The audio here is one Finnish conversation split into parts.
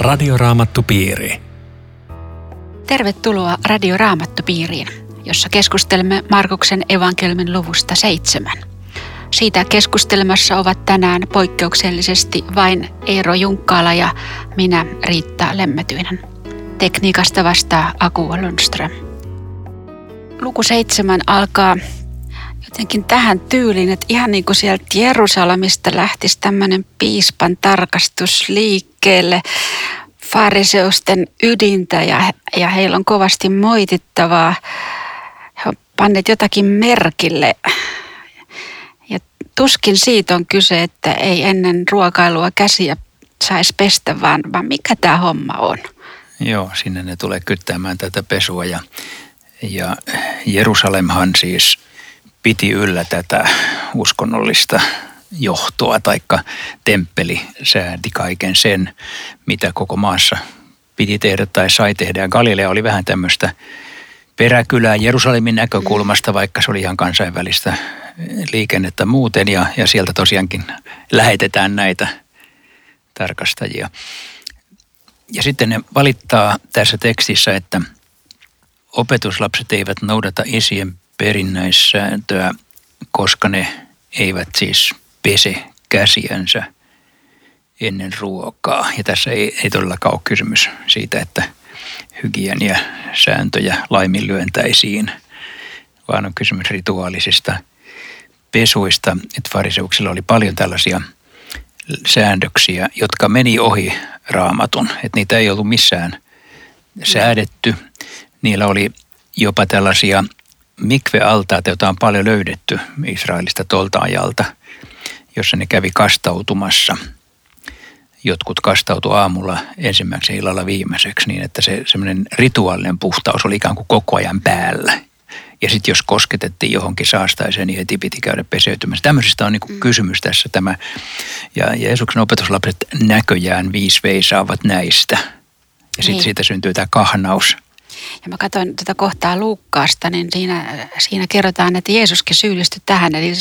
Radioraamattupiiri. Tervetuloa Radioraamattupiiriin, jossa keskustelemme Markuksen evankelmin luvusta seitsemän. Siitä keskustelemassa ovat tänään poikkeuksellisesti vain Eero Junkkaala ja minä Riitta Lemmetyinen. Tekniikasta vastaa Aku Lundström. Luku seitsemän alkaa jotenkin tähän tyyliin, että ihan niin kuin sieltä Jerusalemista lähtisi tämmöinen piispan tarkastus liikkeelle fariseusten ydintä ja, ja heillä on kovasti moitittavaa. He on panneet jotakin merkille. Ja tuskin siitä on kyse, että ei ennen ruokailua käsiä saisi pestä, vaan, vaan mikä tämä homma on. Joo, sinne ne tulee kyttämään tätä pesua ja, ja Jerusalemhan siis piti yllä tätä uskonnollista johtoa, taikka temppeli sääti kaiken sen, mitä koko maassa piti tehdä tai sai tehdä. Ja Galilea oli vähän tämmöistä peräkylää Jerusalemin näkökulmasta, vaikka se oli ihan kansainvälistä liikennettä muuten. Ja, ja sieltä tosiaankin lähetetään näitä tarkastajia. Ja sitten ne valittaa tässä tekstissä, että opetuslapset eivät noudata isien perinnäissääntöä, koska ne eivät siis pese käsiänsä ennen ruokaa. Ja tässä ei, ei todellakaan ole kysymys siitä, että hygienia sääntöjä laiminlyöntäisiin, vaan on kysymys rituaalisista pesuista. Että fariseuksilla oli paljon tällaisia säännöksiä, jotka meni ohi raamatun. Että niitä ei ollut missään säädetty. Niillä oli jopa tällaisia mikvealtaita, joita on paljon löydetty Israelista tolta ajalta, jossa ne kävi kastautumassa. Jotkut kastautu aamulla ensimmäiseksi illalla viimeiseksi niin, että se semmoinen rituaalinen puhtaus oli ikään kuin koko ajan päällä. Ja sitten jos kosketettiin johonkin saastaiseen, niin heti piti käydä peseytymässä. Tämmöisestä on niin kuin mm. kysymys tässä tämä. Ja Jeesuksen opetuslapset näköjään viisi veisaavat näistä. Ja sitten niin. siitä syntyy tämä kahnaus – ja mä katsoin tätä kohtaa Luukkaasta, niin siinä, siinä kerrotaan, että Jeesuskin syyllistyi tähän. Eli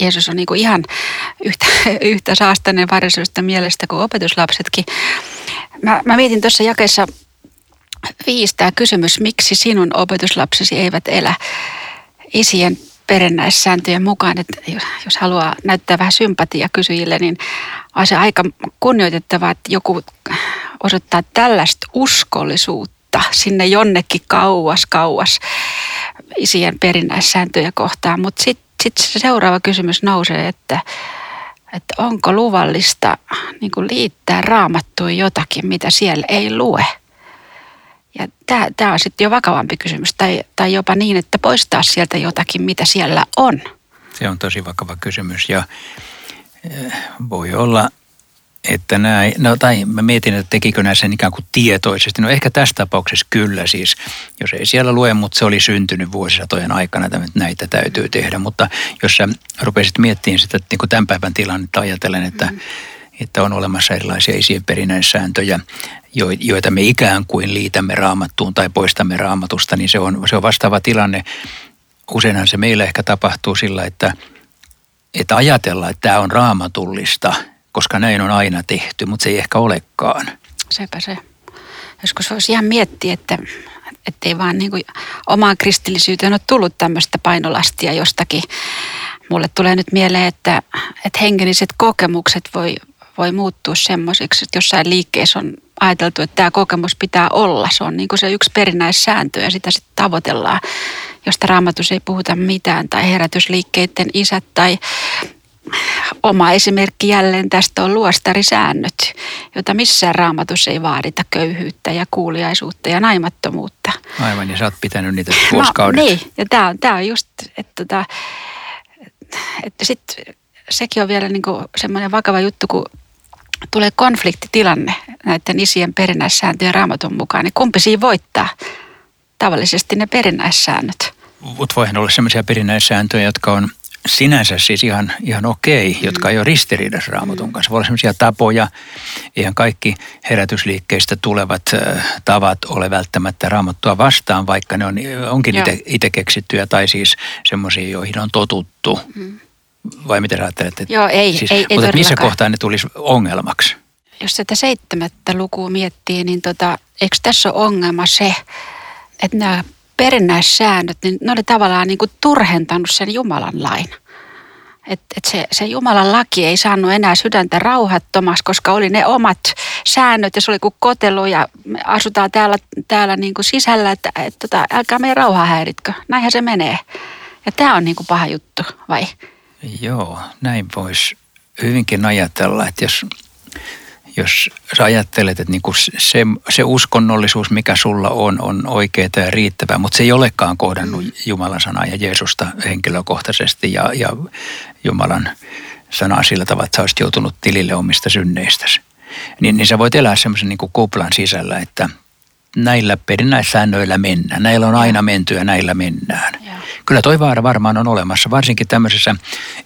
Jeesus on niin ihan yhtä, yhtä saastainen varisyystä mielestä kuin opetuslapsetkin. Mä, mä mietin tuossa jakeessa viisi tämä kysymys, miksi sinun opetuslapsesi eivät elä isien perinnäissääntöjen mukaan, että jos haluaa näyttää vähän sympatia kysyjille, niin on se aika kunnioitettavaa, että joku osoittaa tällaista uskollisuutta kautta sinne jonnekin kauas, kauas isien perinnäissääntöjä kohtaan. Mutta sitten sit se seuraava kysymys nousee, että, että onko luvallista niin liittää raamattuun jotakin, mitä siellä ei lue. Ja tämä on sitten jo vakavampi kysymys, tai, tai jopa niin, että poistaa sieltä jotakin, mitä siellä on. Se on tosi vakava kysymys ja eh, voi olla että näin, no tai mä mietin, että tekikö nämä sen ikään kuin tietoisesti. No ehkä tässä tapauksessa kyllä siis, jos ei siellä lue, mutta se oli syntynyt vuosisatojen aikana, että näitä täytyy tehdä. Mutta jos sä rupesit miettimään sitä niin kuin tämän päivän tilannetta ajatellen, että, mm. että on olemassa erilaisia isien perinnäissääntöjä, joita me ikään kuin liitämme raamattuun tai poistamme raamatusta, niin se on, se on vastaava tilanne. Useinhan se meillä ehkä tapahtuu sillä, että, että ajatellaan, että tämä on raamatullista – koska näin on aina tehty, mutta se ei ehkä olekaan. Sepä se. Joskus voisi ihan miettiä, että ei vaan niin kuin omaan kristillisyyteen ole tullut tämmöistä painolastia jostakin. Mulle tulee nyt mieleen, että, että hengelliset kokemukset voi, voi muuttua semmoisiksi, että jossain liikkeessä on ajateltu, että tämä kokemus pitää olla. Se on niin kuin se yksi perinnäissääntö ja sitä sitten tavoitellaan, josta raamatus ei puhuta mitään tai herätysliikkeiden isät tai oma esimerkki jälleen tästä on luostarisäännöt, jota missään raamatussa ei vaadita köyhyyttä ja kuuliaisuutta ja naimattomuutta. Aivan, ja sä oot pitänyt niitä vuosikaudet. No, niin, ja tämä on, tää on just, että, tota, että sit, sekin on vielä niinku semmoinen vakava juttu, kun tulee konfliktitilanne näiden isien perinnäissääntöjen raamatun mukaan, niin kumpi siinä voittaa? Tavallisesti ne perinnäissäännöt. Mutta voihan olla sellaisia perinnäissääntöjä, jotka on sinänsä siis ihan, ihan okei, mm. jotka ei ole ristiriidassa raamatun mm. kanssa. Voi olla sellaisia tapoja, eihän kaikki herätysliikkeistä tulevat äh, tavat ole välttämättä raamattua vastaan, vaikka ne on, onkin itse keksittyjä tai siis semmoisia, joihin on totuttu. Mm. Vai miten sä ajattelet? Joo, ei, siis, ei, ei Mutta missä kohtaa ne tulisi ongelmaksi? jos tätä seitsemättä lukua miettii, niin tota, eikö tässä ole ongelma se, että nämä perinnäissäännöt, niin ne oli tavallaan niin kuin turhentanut sen Jumalan lain. Että et se, se Jumalan laki ei saanut enää sydäntä rauhattomaksi, koska oli ne omat säännöt ja se oli kuin kotelu ja me asutaan täällä, täällä niin kuin sisällä, että et, tota, älkää meidän rauhaa häiritkö. Näinhän se menee. Ja tämä on niin kuin paha juttu, vai? Joo, näin voisi hyvinkin ajatella, että jos jos sä ajattelet, että niin kuin se, se uskonnollisuus, mikä sulla on, on oikeaa ja riittävää, mutta se ei olekaan kohdannut Jumalan sanaa ja Jeesusta henkilökohtaisesti ja, ja Jumalan sanaa sillä tavalla, että sä olisit joutunut tilille omista synneistäsi. Niin, niin sä voit elää semmoisen niin kuplan sisällä, että näillä perinnäissäännöillä mennään. Näillä on aina menty ja näillä mennään. Ja. Kyllä toi vaara varmaan on olemassa, varsinkin tämmöisessä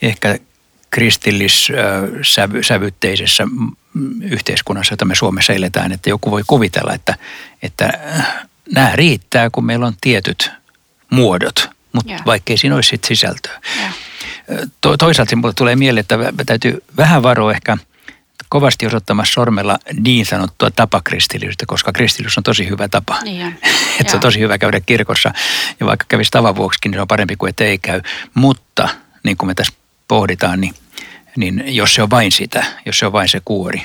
ehkä kristillissävytteisessä yhteiskunnassa, jota me Suomessa eletään, että joku voi kuvitella, että, että äh, nämä riittää, kun meillä on tietyt muodot, mutta yeah. vaikkei siinä olisi sit sisältöä. Yeah. To, toisaalta mulle tulee mieleen, että täytyy vähän varoa ehkä kovasti osoittamassa sormella niin sanottua tapakristillisyyttä, koska kristillisyys on tosi hyvä tapa. Niin että se on tosi hyvä käydä kirkossa ja vaikka kävisi tavan vuoksi, niin se on parempi kuin ettei käy. Mutta niin kuin me tässä pohditaan, niin, niin jos se on vain sitä, jos se on vain se kuori.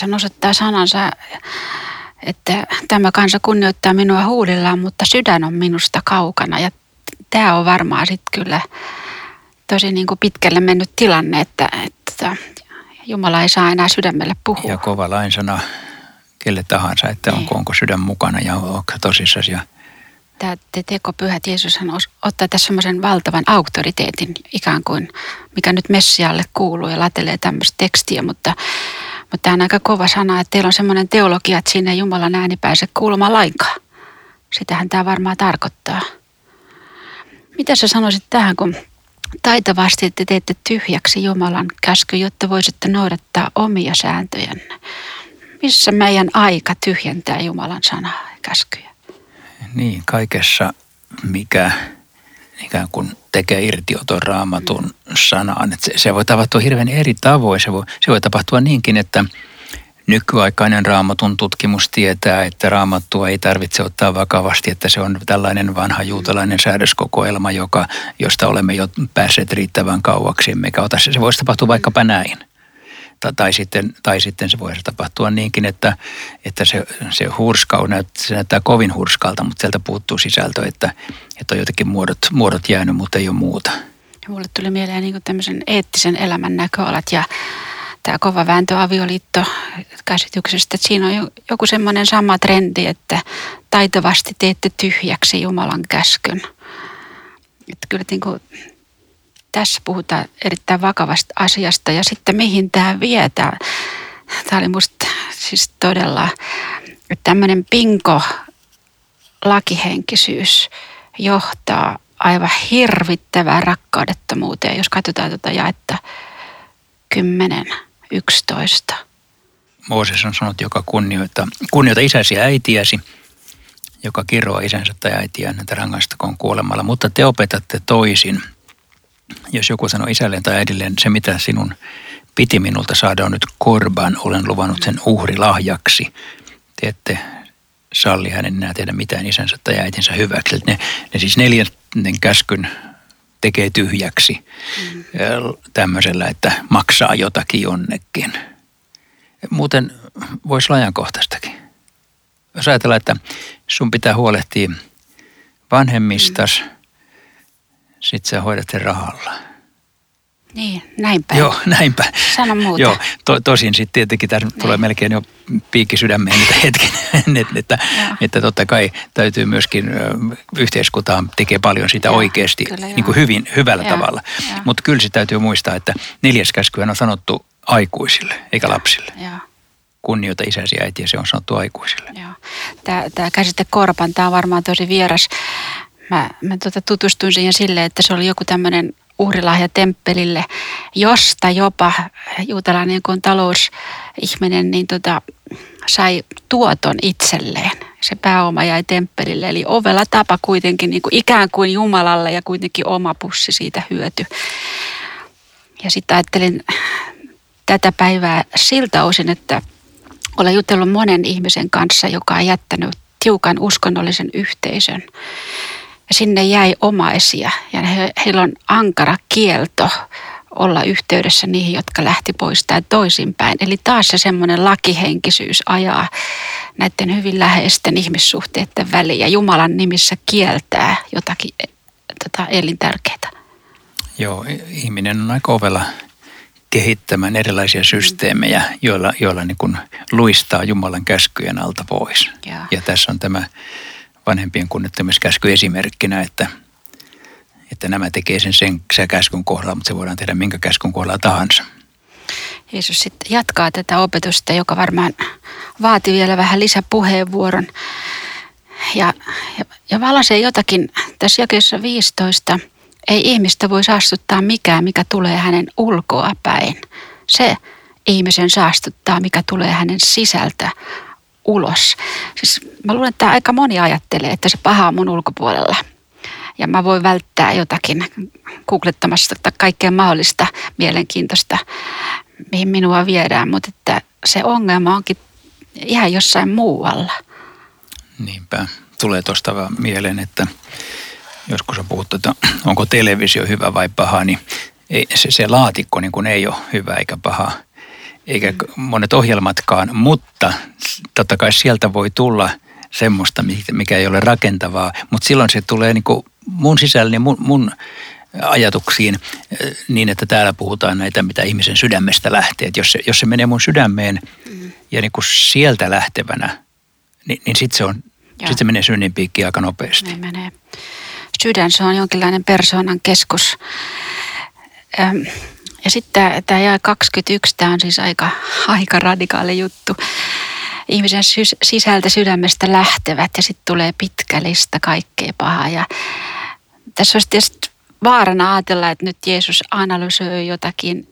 hän osoittaa sanansa, että tämä kansa kunnioittaa minua huulillaan, mutta sydän on minusta kaukana. Ja tämä on varmaan sitten kyllä tosi niin kuin pitkälle mennyt tilanne, että, että Jumala ei saa enää sydämelle puhua. Ja kova lainsana kelle tahansa, että niin. onko, onko sydän mukana ja onko tosissasi. Ja tämä te tekopyhät Jeesushan ottaa tässä semmoisen valtavan auktoriteetin ikään kuin, mikä nyt Messialle kuuluu ja latelee tämmöistä tekstiä, mutta, mutta tämä on aika kova sana, että teillä on semmoinen teologia, että sinne Jumalan ääni pääse kuulumaan lainkaan. Sitähän tämä varmaan tarkoittaa. Mitä sä sanoisit tähän, kun taitavasti että teette tyhjäksi Jumalan käsky, jotta voisitte noudattaa omia sääntöjänne? Missä meidän aika tyhjentää Jumalan sanaa ja käskyjä? Niin, kaikessa, mikä ikään kuin tekee irtioton raamatun sanaan. Että se, se voi tapahtua hirveän eri tavoin. Se voi, se voi tapahtua niinkin, että nykyaikainen raamatun tutkimus tietää, että raamattua ei tarvitse ottaa vakavasti, että se on tällainen vanha juutalainen säädöskokoelma, joka, josta olemme jo päässeet riittävän kauaksi, emmekä ota se. Se voisi tapahtua vaikkapa näin tai sitten, tai sitten se voisi tapahtua niinkin, että, että se, se hurskaus näyttää, se näyttää kovin hurskalta, mutta sieltä puuttuu sisältö, että, että on jotenkin muodot, muodot jäänyt, mutta ei ole muuta. Mulle tuli mieleen niin tämmöisen eettisen elämän näköalat ja tämä kova vääntö avioliitto käsityksestä, että siinä on joku semmoinen sama trendi, että taitavasti teette tyhjäksi Jumalan käskyn. Että kyllä niin kuin tässä puhutaan erittäin vakavasta asiasta ja sitten mihin tämä vie. Tämä, tämä oli musta siis todella, tämmöinen pinko lakihenkisyys johtaa aivan hirvittävään rakkaudettomuuteen, jos katsotaan tuota jaetta 10, 11. Mooses on sanonut, joka kunnioita, kunnioita isäsi ja äitiäsi, joka kirroa isänsä tai äitiään, että rangaistakoon kuolemalla. Mutta te opetatte toisin jos joku sanoo isälleen tai äidilleen, se mitä sinun piti minulta saada on nyt korban, olen luvannut sen uhrilahjaksi. Te ette salli hänen enää tehdä mitään isänsä tai äitinsä hyväksi. Ne, ne siis neljännen käskyn tekee tyhjäksi mm. tämmöisellä, että maksaa jotakin jonnekin. Muuten voisi olla ajankohtaistakin. Jos ajatellaan, että sun pitää huolehtia vanhemmistas, sitten sä hoidat sen rahalla. Niin, näinpä. Joo, näinpä. Sano muuta. Joo, to, tosin sitten tietenkin tässä niin. tulee melkein jo piikki sydämeen niitä hetken, että, että, että totta kai täytyy myöskin yhteiskuntaan tekee paljon sitä joo, oikeasti kyllä, niin kuin hyvin, hyvällä joo, tavalla. Mutta kyllä se täytyy muistaa, että neljäs käskyhän on sanottu aikuisille eikä lapsille. Joo kunnioita isäsi ja äitiä, se on sanottu aikuisille. Joo. Tämä, tämä käsite korpan, tämä on varmaan tosi vieras Mä, mä tota tutustuin siihen silleen, että se oli joku tämmöinen uhrilahja temppelille, josta jopa juutalainen, kun on talousihminen, niin tota, sai tuoton itselleen. Se pääoma jäi temppelille, eli ovella tapa kuitenkin niin kuin ikään kuin Jumalalle ja kuitenkin oma pussi siitä hyöty. Ja sitten ajattelin tätä päivää siltä osin, että olen jutellut monen ihmisen kanssa, joka on jättänyt tiukan uskonnollisen yhteisön. Ja sinne jäi omaisia ja he, heillä on ankara kielto olla yhteydessä niihin, jotka lähti pois tai toisinpäin. Eli taas se semmoinen lakihenkisyys ajaa näiden hyvin läheisten ihmissuhteiden väliin ja Jumalan nimissä kieltää jotakin tota, elintärkeää. Joo, ihminen on aika ovella kehittämään erilaisia systeemejä, joilla, joilla niin kuin luistaa Jumalan käskyjen alta pois. Ja, ja tässä on tämä vanhempien kunnettamiskäsky esimerkkinä, että, että nämä tekee sen sen, käskyn kohdalla, mutta se voidaan tehdä minkä käskyn kohdalla tahansa. Jeesus sitten jatkaa tätä opetusta, joka varmaan vaati vielä vähän lisäpuheenvuoron. Ja, ja, ja valaisee jotakin tässä jakeessa 15. Ei ihmistä voi saastuttaa mikään, mikä tulee hänen ulkoa päin. Se ihmisen saastuttaa, mikä tulee hänen sisältä ulos. Siis mä luulen, että aika moni ajattelee, että se paha on mun ulkopuolella. Ja mä voin välttää jotakin googlettamasta tai kaikkea mahdollista mielenkiintoista, mihin minua viedään. Mutta että se ongelma onkin ihan jossain muualla. Niinpä. Tulee tuosta vaan mieleen, että joskus on puhuttu, että onko televisio hyvä vai paha, niin ei, se, se laatikko niin kuin ei ole hyvä eikä paha, eikä monet ohjelmatkaan, mutta totta kai sieltä voi tulla semmoista, mikä ei ole rakentavaa, mutta silloin se tulee niin kuin mun sisällä, mun, mun ajatuksiin eh, niin, että täällä puhutaan näitä, mitä ihmisen sydämestä lähtee. Että jos se, jos se menee mun sydämeen mm. ja niin kuin sieltä lähtevänä, niin, niin sitten se, on, sit se menee synnin piikkiin aika nopeasti. Niin menee. Sydän, se on jonkinlainen persoonan keskus. Ja sitten tämä jää 21, tämä on siis aika, aika radikaali juttu. Ihmisen sisältä sydämestä lähtevät ja sitten tulee pitkä lista kaikkea pahaa. Ja tässä olisi tietysti vaarana ajatella, että nyt Jeesus analysoi jotakin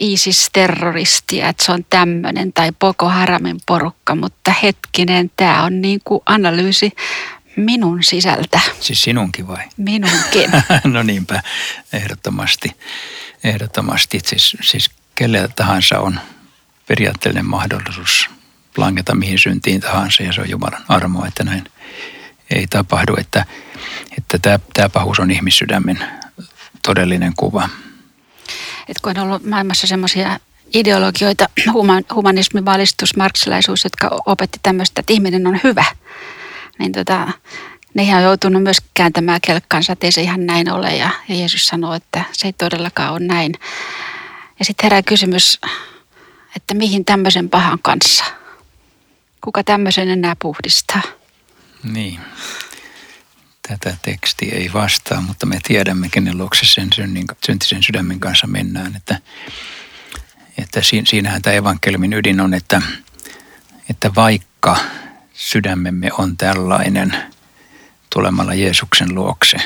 ISIS-terroristia, että se on tämmöinen, tai Boko Haramin porukka, mutta hetkinen, tämä on niin kuin analyysi minun sisältä. Siis sinunkin vai? Minunkin. no niinpä, ehdottomasti. Ehdottomasti. Siis, siis kelle tahansa on periaatteellinen mahdollisuus langeta mihin syntiin tahansa ja se on Jumalan armo, että näin ei tapahdu. Että, että tämä, tämä pahuus on ihmissydämen todellinen kuva. Et kun on ollut maailmassa semmoisia ideologioita, humanismi, valistus, marksilaisuus, jotka opetti tämmöistä, että ihminen on hyvä, niin tota, ne on joutunut myös kääntämään kelkkansa, että ei se ihan näin ole. Ja, ja Jeesus sanoo, että se ei todellakaan ole näin. Ja sitten herää kysymys, että mihin tämmöisen pahan kanssa? Kuka tämmöisen enää puhdistaa? Niin. Tätä teksti ei vastaa, mutta me tiedämme, kenen luokse sen synnin, syntisen sydämen kanssa mennään. Että, että siinähän tämä evankeliumin ydin on, että, että vaikka sydämemme on tällainen tulemalla Jeesuksen luokse,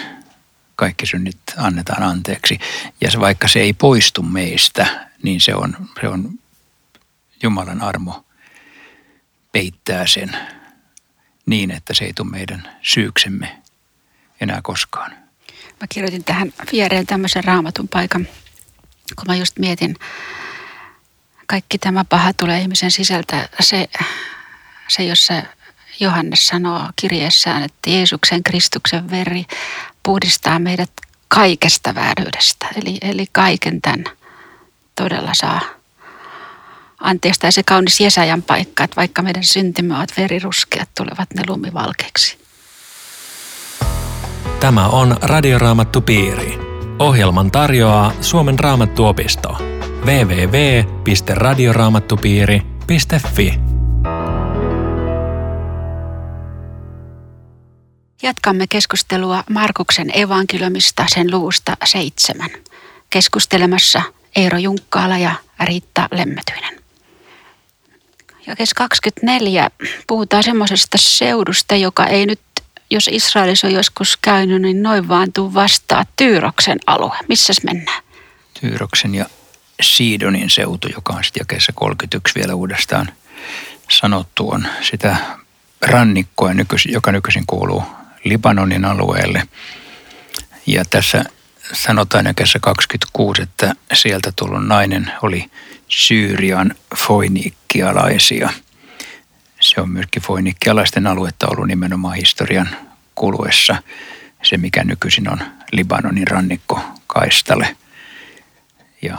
kaikki synnit annetaan anteeksi. Ja vaikka se ei poistu meistä, niin se on, se on Jumalan armo peittää sen niin, että se ei tule meidän syyksemme enää koskaan. Mä kirjoitin tähän viereen tämmöisen raamatun paikan, kun mä just mietin, kaikki tämä paha tulee ihmisen sisältä. Se, se jossa Johannes sanoo kirjeessään, että Jeesuksen Kristuksen veri puhdistaa meidät kaikesta vääryydestä. Eli, eli kaiken tämän todella saa anteesta. Ja se kaunis Jesajan paikka, että vaikka meidän syntimme ovat veriruskeat, tulevat ne lumivalkeiksi. Tämä on Radioraamattu Piiri. Ohjelman tarjoaa Suomen raamattuopisto. www.radioraamattupiiri.fi Jatkamme keskustelua Markuksen evankeliumista sen luvusta seitsemän. Keskustelemassa Eero Junkkaala ja Riitta Lemmetyinen. Jakes 24 puhutaan semmoisesta seudusta, joka ei nyt, jos Israelissa on joskus käynyt, niin noin vaan tuu vastaa Tyyroksen alue. Missäs mennään? Tyyroksen ja Siidonin seutu, joka on sitten jakeessa 31 vielä uudestaan sanottu, on sitä rannikkoa, joka nykyisin kuuluu Libanonin alueelle. Ja tässä sanotaan jakessa 26, että sieltä tullut nainen oli Syyrian foiniikkialaisia. Se on myöskin foiniikkialaisten aluetta ollut nimenomaan historian kuluessa se, mikä nykyisin on Libanonin rannikko kaistale. Ja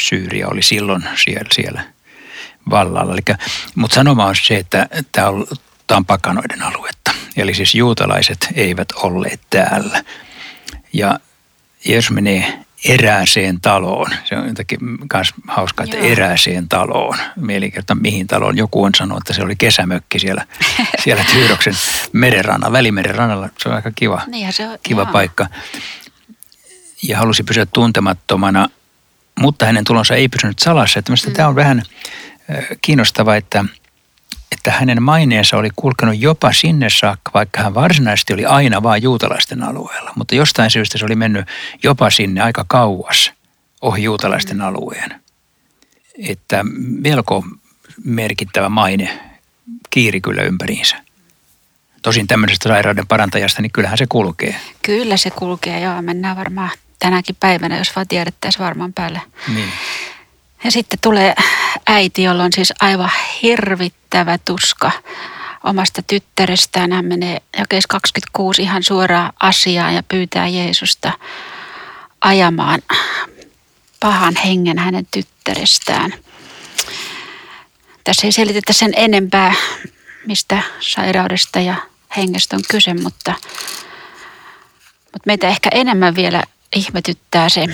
Syyria oli silloin siellä, siellä vallalla. Eli, mutta sanoma on se, että tämä on, on pakanoiden aluetta. Eli siis juutalaiset eivät olleet täällä. Ja Jeesus menee erääseen taloon. Se on jotenkin myös hauskaa, että Joo. erääseen taloon. Mielikerta mihin taloon. Joku on sanonut, että se oli kesämökki siellä, siellä Tyyroksen merenrannalla, välimeren rannalla. Se on aika kiva, niin se on, kiva paikka. Ja halusi pysyä tuntemattomana, mutta hänen tulonsa ei pysynyt salassa. Että mm. Tämä on vähän kiinnostavaa, että – että hänen maineensa oli kulkenut jopa sinne saakka, vaikka hän varsinaisesti oli aina vain juutalaisten alueella. Mutta jostain syystä se oli mennyt jopa sinne aika kauas ohi juutalaisten alueen. Että melko merkittävä maine kiiri kyllä ympäriinsä. Tosin tämmöisestä sairauden parantajasta, niin kyllähän se kulkee. Kyllä se kulkee, joo. Mennään varmaan tänäkin päivänä, jos vaan tiedettäisiin varmaan päälle. Niin. Ja sitten tulee äiti, jolla on siis aivan hirvittävä tuska omasta tyttärestään. Hän menee jakeis 26 ihan suoraan asiaan ja pyytää Jeesusta ajamaan pahan hengen hänen tyttärestään. Tässä ei selitetä sen enempää, mistä sairaudesta ja hengestä on kyse, mutta, mutta meitä ehkä enemmän vielä ihmetyttää se,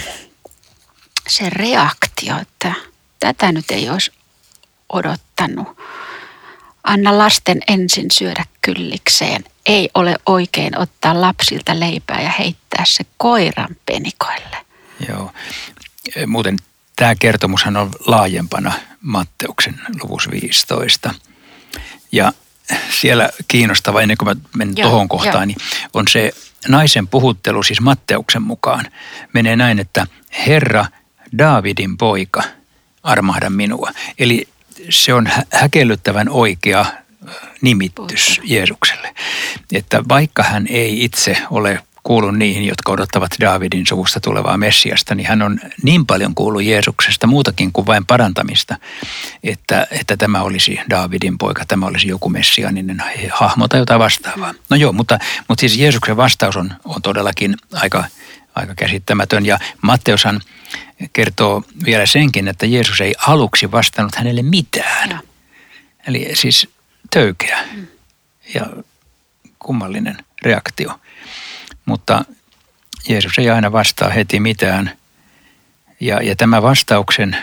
se reaktio, että tätä nyt ei olisi odottanut. Anna lasten ensin syödä kyllikseen. Ei ole oikein ottaa lapsilta leipää ja heittää se koiran penikoille. Joo. Muuten tämä kertomushan on laajempana Matteuksen luvussa 15. Ja siellä kiinnostava, ennen kuin mä menen tuohon kohtaan, niin on se naisen puhuttelu, siis Matteuksen mukaan, menee näin, että Herra – Daavidin poika, armahda minua. Eli se on häkellyttävän oikea nimitys Jeesukselle. Että vaikka hän ei itse ole kuulu niihin, jotka odottavat Daavidin suvusta tulevaa Messiasta, niin hän on niin paljon kuullut Jeesuksesta muutakin kuin vain parantamista, että, että tämä olisi Daavidin poika, tämä olisi joku messianinen hahmo tai jotain vastaavaa. No joo, mutta, mutta siis Jeesuksen vastaus on, on todellakin aika, aika käsittämätön ja Matteushan – kertoo vielä senkin, että Jeesus ei aluksi vastannut hänelle mitään. Ja. Eli siis töykeä mm. ja kummallinen reaktio. Mutta Jeesus ei aina vastaa heti mitään. Ja, ja tämä vastauksen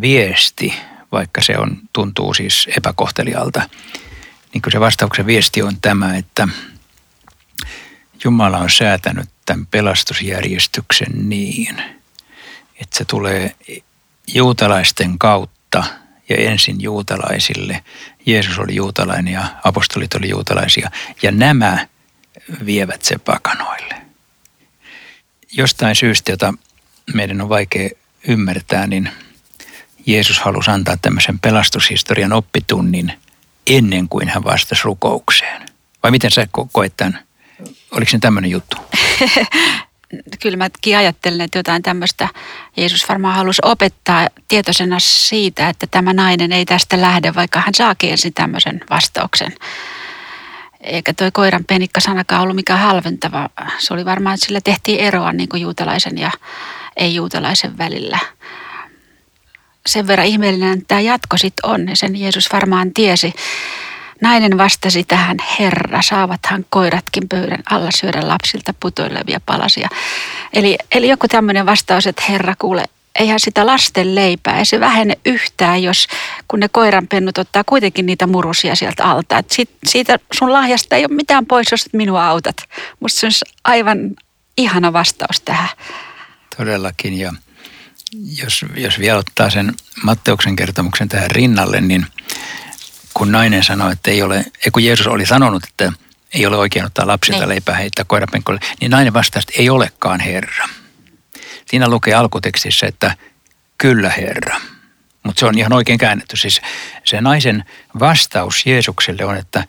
viesti, vaikka se on, tuntuu siis epäkohtelialta, niin kuin se vastauksen viesti on tämä, että Jumala on säätänyt tämän pelastusjärjestyksen niin – että se tulee juutalaisten kautta ja ensin juutalaisille. Jeesus oli juutalainen ja apostolit oli juutalaisia ja nämä vievät se pakanoille. Jostain syystä, jota meidän on vaikea ymmärtää, niin Jeesus halusi antaa tämmöisen pelastushistorian oppitunnin ennen kuin hän vastasi rukoukseen. Vai miten sä koet tämän? Oliko se tämmöinen juttu? kyllä mäkin ajattelen, että jotain tämmöistä Jeesus varmaan halusi opettaa tietoisena siitä, että tämä nainen ei tästä lähde, vaikka hän saakin ensin tämmöisen vastauksen. Eikä toi koiran penikka-sanakaan ollut mikään halventava. Se oli varmaan, että sillä tehtiin eroa niin kuin juutalaisen ja ei-juutalaisen välillä. Sen verran ihmeellinen tämä jatko sitten on, ja sen Jeesus varmaan tiesi. Nainen vastasi tähän, Herra, saavathan koiratkin pöydän alla syödä lapsilta putoilevia palasia. Eli, eli joku tämmöinen vastaus, että Herra, kuule, eihän sitä lasten leipää, ei se vähene yhtään, jos kun ne koiranpennut ottaa kuitenkin niitä murusia sieltä alta. Et sit, siitä sun lahjasta ei ole mitään pois, jos minua autat. Musta se on aivan ihana vastaus tähän. Todellakin, ja jos, jos vielä ottaa sen Matteuksen kertomuksen tähän rinnalle, niin – kun nainen sanoi, että ei ole, kun Jeesus oli sanonut, että ei ole oikein ottaa lapsilta niin. leipää heittää koirapenkolle, niin nainen vastasi, että ei olekaan Herra. Siinä lukee alkutekstissä, että kyllä Herra. Mutta se on ihan oikein käännetty. Siis se naisen vastaus Jeesukselle on, että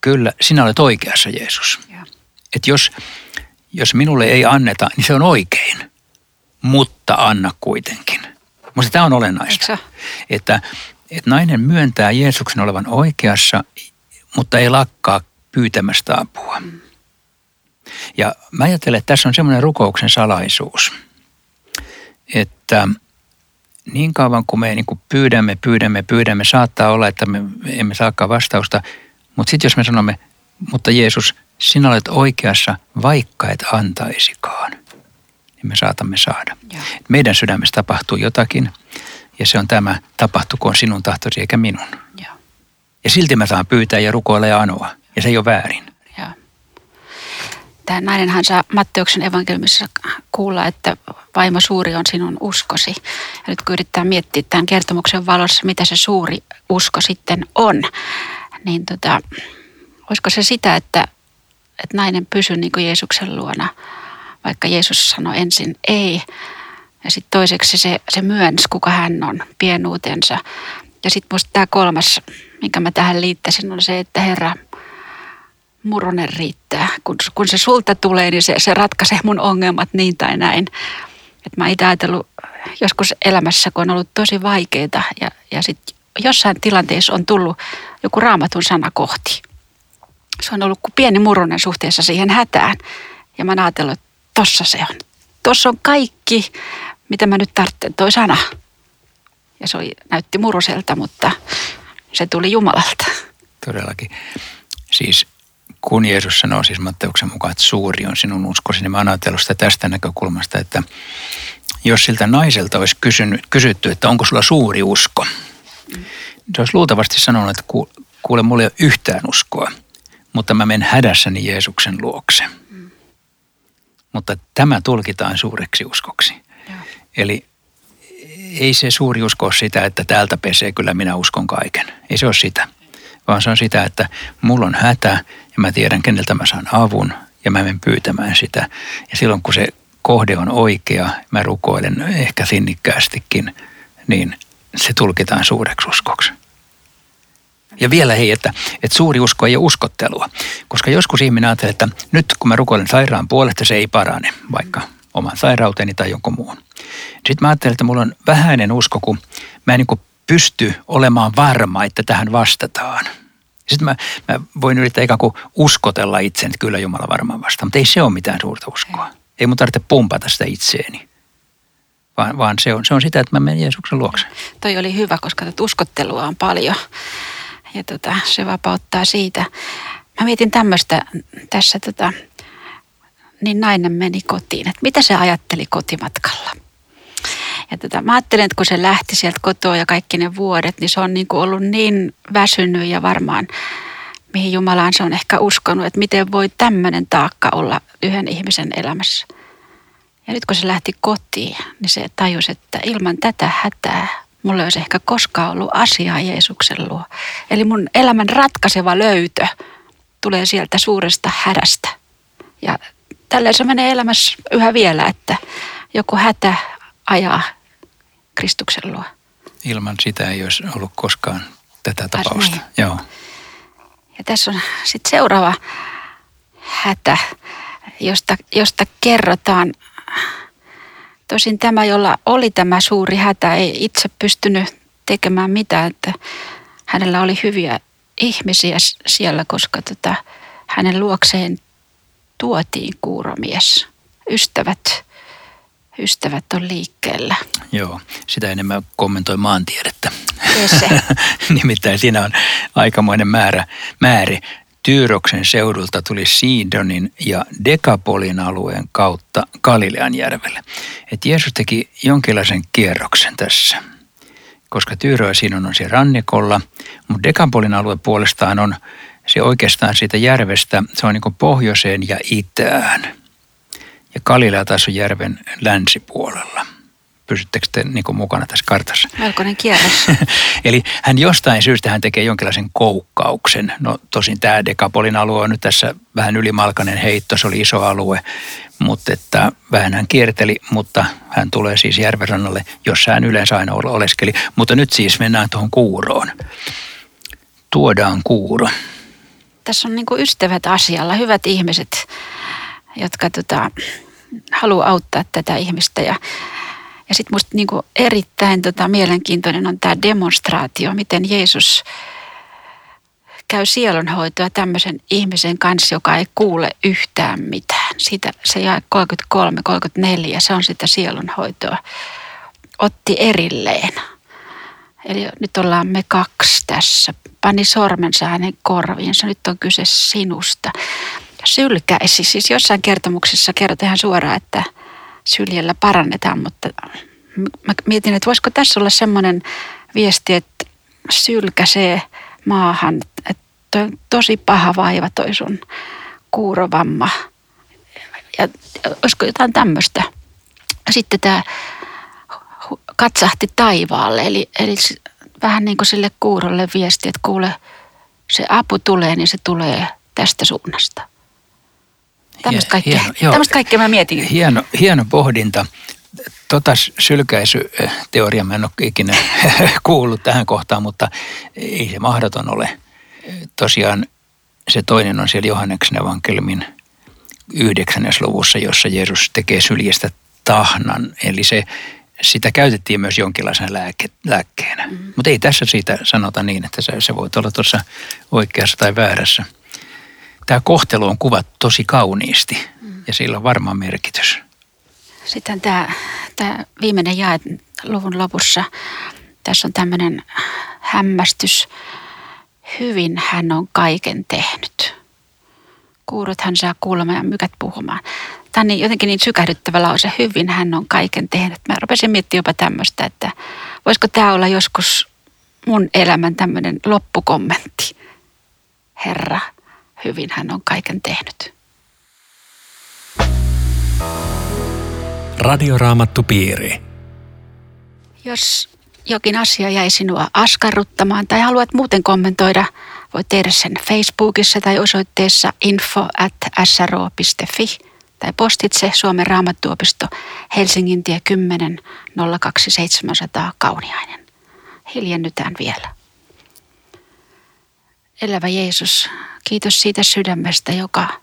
kyllä, sinä olet oikeassa Jeesus. Että jos, jos minulle ei anneta, niin se on oikein, mutta anna kuitenkin. Mutta tämä on olennaista, että, että nainen myöntää Jeesuksen olevan oikeassa, mutta ei lakkaa pyytämästä apua. Ja mä ajattelen, että tässä on semmoinen rukouksen salaisuus, että niin kauan kuin me niin kuin pyydämme, pyydämme, pyydämme, saattaa olla, että me emme saakaan vastausta. Mutta sitten jos me sanomme, mutta Jeesus, sinä olet oikeassa, vaikka et antaisikaan, niin me saatamme saada. Ja. Meidän sydämessä tapahtuu jotakin ja se on tämä, tapahtukoon sinun tahtosi eikä minun. Ja, ja silti mä saan pyytää ja rukoilla ja anoa ja se ei ole väärin. Ja. Tämä nainenhan saa Matteuksen evankeliumissa kuulla, että vaimo suuri on sinun uskosi. Ja nyt kun yrittää miettiä tämän kertomuksen valossa, mitä se suuri usko sitten on, niin tota, olisiko se sitä, että, että nainen pysyy niin kuin Jeesuksen luona, vaikka Jeesus sanoi ensin ei. Ja sitten toiseksi se, se myönsi, kuka hän on, pienuutensa. Ja sitten musta tämä kolmas, minkä mä tähän liittäisin, on se, että Herra, muronen riittää. Kun, kun se sulta tulee, niin se, se ratkaisee mun ongelmat niin tai näin. Et mä itse ajatellut joskus elämässä, kun on ollut tosi vaikeita ja, ja sitten jossain tilanteessa on tullut joku raamatun sana kohti. Se on ollut kuin pieni muronen suhteessa siihen hätään. Ja mä oon ajatellut, että tossa se on. Tossa on kaikki, mitä mä nyt tarvitsen, toi sana. Ja se oli, näytti muruselta, mutta se tuli Jumalalta. Todellakin. Siis kun Jeesus sanoo siis Matteuksen mukaan, että suuri on sinun uskosi, niin mä oon ajatellut sitä tästä näkökulmasta, että jos siltä naiselta olisi kysynyt, kysytty, että onko sulla suuri usko, mm. se olisi luultavasti sanonut, että kuule, mulla ei ole yhtään uskoa, mutta mä menen hädässäni Jeesuksen luokse. Mutta tämä tulkitaan suureksi uskoksi. Ja. Eli ei se suuri usko ole sitä, että täältä pesee, kyllä minä uskon kaiken. Ei se ole sitä vaan se on sitä, että mulla on hätä ja mä tiedän, keneltä mä saan avun ja mä menen pyytämään sitä. Ja silloin kun se kohde on oikea, mä rukoilen ehkä sinnikkäästikin, niin se tulkitaan suureksi uskoksi. Ja vielä hei, että, että suuri usko ei ole uskottelua, koska joskus ihminen ajattelee, että nyt kun mä rukoilen sairaan puolesta, se ei parane, vaikka oman sairauteni tai jonkun muun. Sitten mä ajattelen, että mulla on vähäinen usko, kun mä en niin pysty olemaan varma, että tähän vastataan. Sitten mä, mä voin yrittää ikään kuin uskotella itse, että kyllä Jumala varmaan vastaa, mutta ei se ole mitään suurta uskoa. Ei mun tarvitse pumpata sitä itseeni, vaan, vaan se, on, se on sitä, että mä menen Jeesuksen luokse. Toi oli hyvä, koska tätä uskottelua on paljon ja tota, se vapauttaa siitä. Mä mietin tämmöistä tässä, tota, niin nainen meni kotiin, että mitä se ajatteli kotimatkalla – ja tota, mä ajattelen, että kun se lähti sieltä kotoa ja kaikki ne vuodet, niin se on niin kuin ollut niin väsynyt ja varmaan mihin Jumalaan se on ehkä uskonut, että miten voi tämmöinen taakka olla yhden ihmisen elämässä. Ja nyt kun se lähti kotiin, niin se tajusi, että ilman tätä hätää mulla olisi ehkä koskaan ollut asiaa Jeesuksen luo. Eli mun elämän ratkaiseva löytö tulee sieltä suuresta hädästä. Ja tälleen se menee elämässä yhä vielä, että joku hätä ajaa Kristuksen luo. Ilman sitä ei olisi ollut koskaan tätä tapausta. Niin. Joo. Ja tässä on sitten seuraava hätä, josta, josta kerrotaan. Tosin tämä, jolla oli tämä suuri hätä, ei itse pystynyt tekemään mitään, että hänellä oli hyviä ihmisiä siellä, koska tota, hänen luokseen tuotiin kuuromies, ystävät ystävät on liikkeellä. Joo, sitä enemmän kommentoi maantiedettä. Se. Nimittäin siinä on aikamoinen määrä, määrä. Tyyroksen seudulta tuli Siidonin ja Dekapolin alueen kautta Galilean järvelle. Et Jeesus teki jonkinlaisen kierroksen tässä, koska Tyyro ja Sidon on siellä rannikolla, mutta Dekapolin alue puolestaan on se oikeastaan siitä järvestä, se on niin pohjoiseen ja itään – ja Galilea taas on järven länsipuolella. Pysyttekö te niin mukana tässä kartassa? Melkoinen kierros. Eli hän jostain syystä hän tekee jonkinlaisen koukkauksen. No tosin tämä Dekapolin alue on nyt tässä vähän ylimalkainen heitto, se oli iso alue. Mutta että vähän hän kierteli, mutta hän tulee siis järvenrannalle, jossa hän yleensä aina oleskeli. Mutta nyt siis mennään tuohon kuuroon. Tuodaan kuuro. Tässä on niin ystävät asialla, hyvät ihmiset jotka tota, haluaa auttaa tätä ihmistä. Ja, ja sitten musta niinku erittäin tota, mielenkiintoinen on tämä demonstraatio, miten Jeesus käy sielunhoitoa tämmöisen ihmisen kanssa, joka ei kuule yhtään mitään. Siitä se jää 33, 34, se on sitä sielunhoitoa. Otti erilleen. Eli nyt ollaan me kaksi tässä. Pani sormensa hänen korviinsa. Nyt on kyse sinusta. Sylkäisi. Siis jossain kertomuksessa kerrotaan suoraan, että syljellä parannetaan, mutta mä mietin, että voisiko tässä olla semmoinen viesti, että sylkäsee maahan, että toi tosi paha vaiva toi sun kuurovamma. Ja olisiko jotain tämmöistä. Sitten tämä katsahti taivaalle, eli, eli vähän niin kuin sille kuurolle viesti, että kuule, se apu tulee, niin se tulee tästä suunnasta. Tämmöistä kaikkea, hieno, tämmöistä kaikkea mä mietin. Hieno, hieno pohdinta. Tota sylkäisyteoria mä en ole ikinä kuullut tähän kohtaan, mutta ei se mahdoton ole. Tosiaan se toinen on siellä Johanneksen evankeliumin yhdeksännes luvussa, jossa Jeesus tekee syljestä tahnan. Eli se, sitä käytettiin myös jonkinlaisena lääke, lääkkeenä. Mm. Mutta ei tässä siitä sanota niin, että se, se voi olla tuossa oikeassa tai väärässä. Tämä kohtelu on kuvattu tosi kauniisti mm. ja sillä on varmaan merkitys. Sitten tämä, tämä viimeinen jae luvun lopussa. Tässä on tämmöinen hämmästys. Hyvin hän on kaiken tehnyt. Kuurot hän saa kuulemaan ja mykät puhumaan. Tämä on niin, jotenkin niin sykähdyttävä lause. Hyvin hän on kaiken tehnyt. Mä rupesin miettimään jopa tämmöistä, että voisiko tämä olla joskus mun elämän tämmöinen loppukommentti. Herra, hyvin hän on kaiken tehnyt. Radioraamattupiiri. Jos jokin asia jäi sinua askarruttamaan tai haluat muuten kommentoida, voit tehdä sen Facebookissa tai osoitteessa info at sro.fi tai postitse Suomen raamattuopisto Helsingin tie 10 02700 Kauniainen. Hiljennytään vielä. Elävä Jeesus, kiitos siitä sydämestä, joka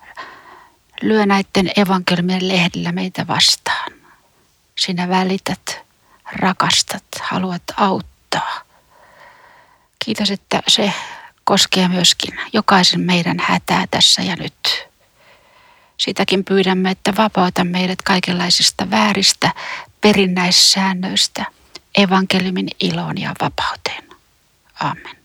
lyö näiden evankelmien lehdillä meitä vastaan. Sinä välität, rakastat, haluat auttaa. Kiitos, että se koskee myöskin jokaisen meidän hätää tässä ja nyt. Sitäkin pyydämme, että vapauta meidät kaikenlaisista vääristä perinnäissäännöistä evankeliumin iloon ja vapauteen. Amen.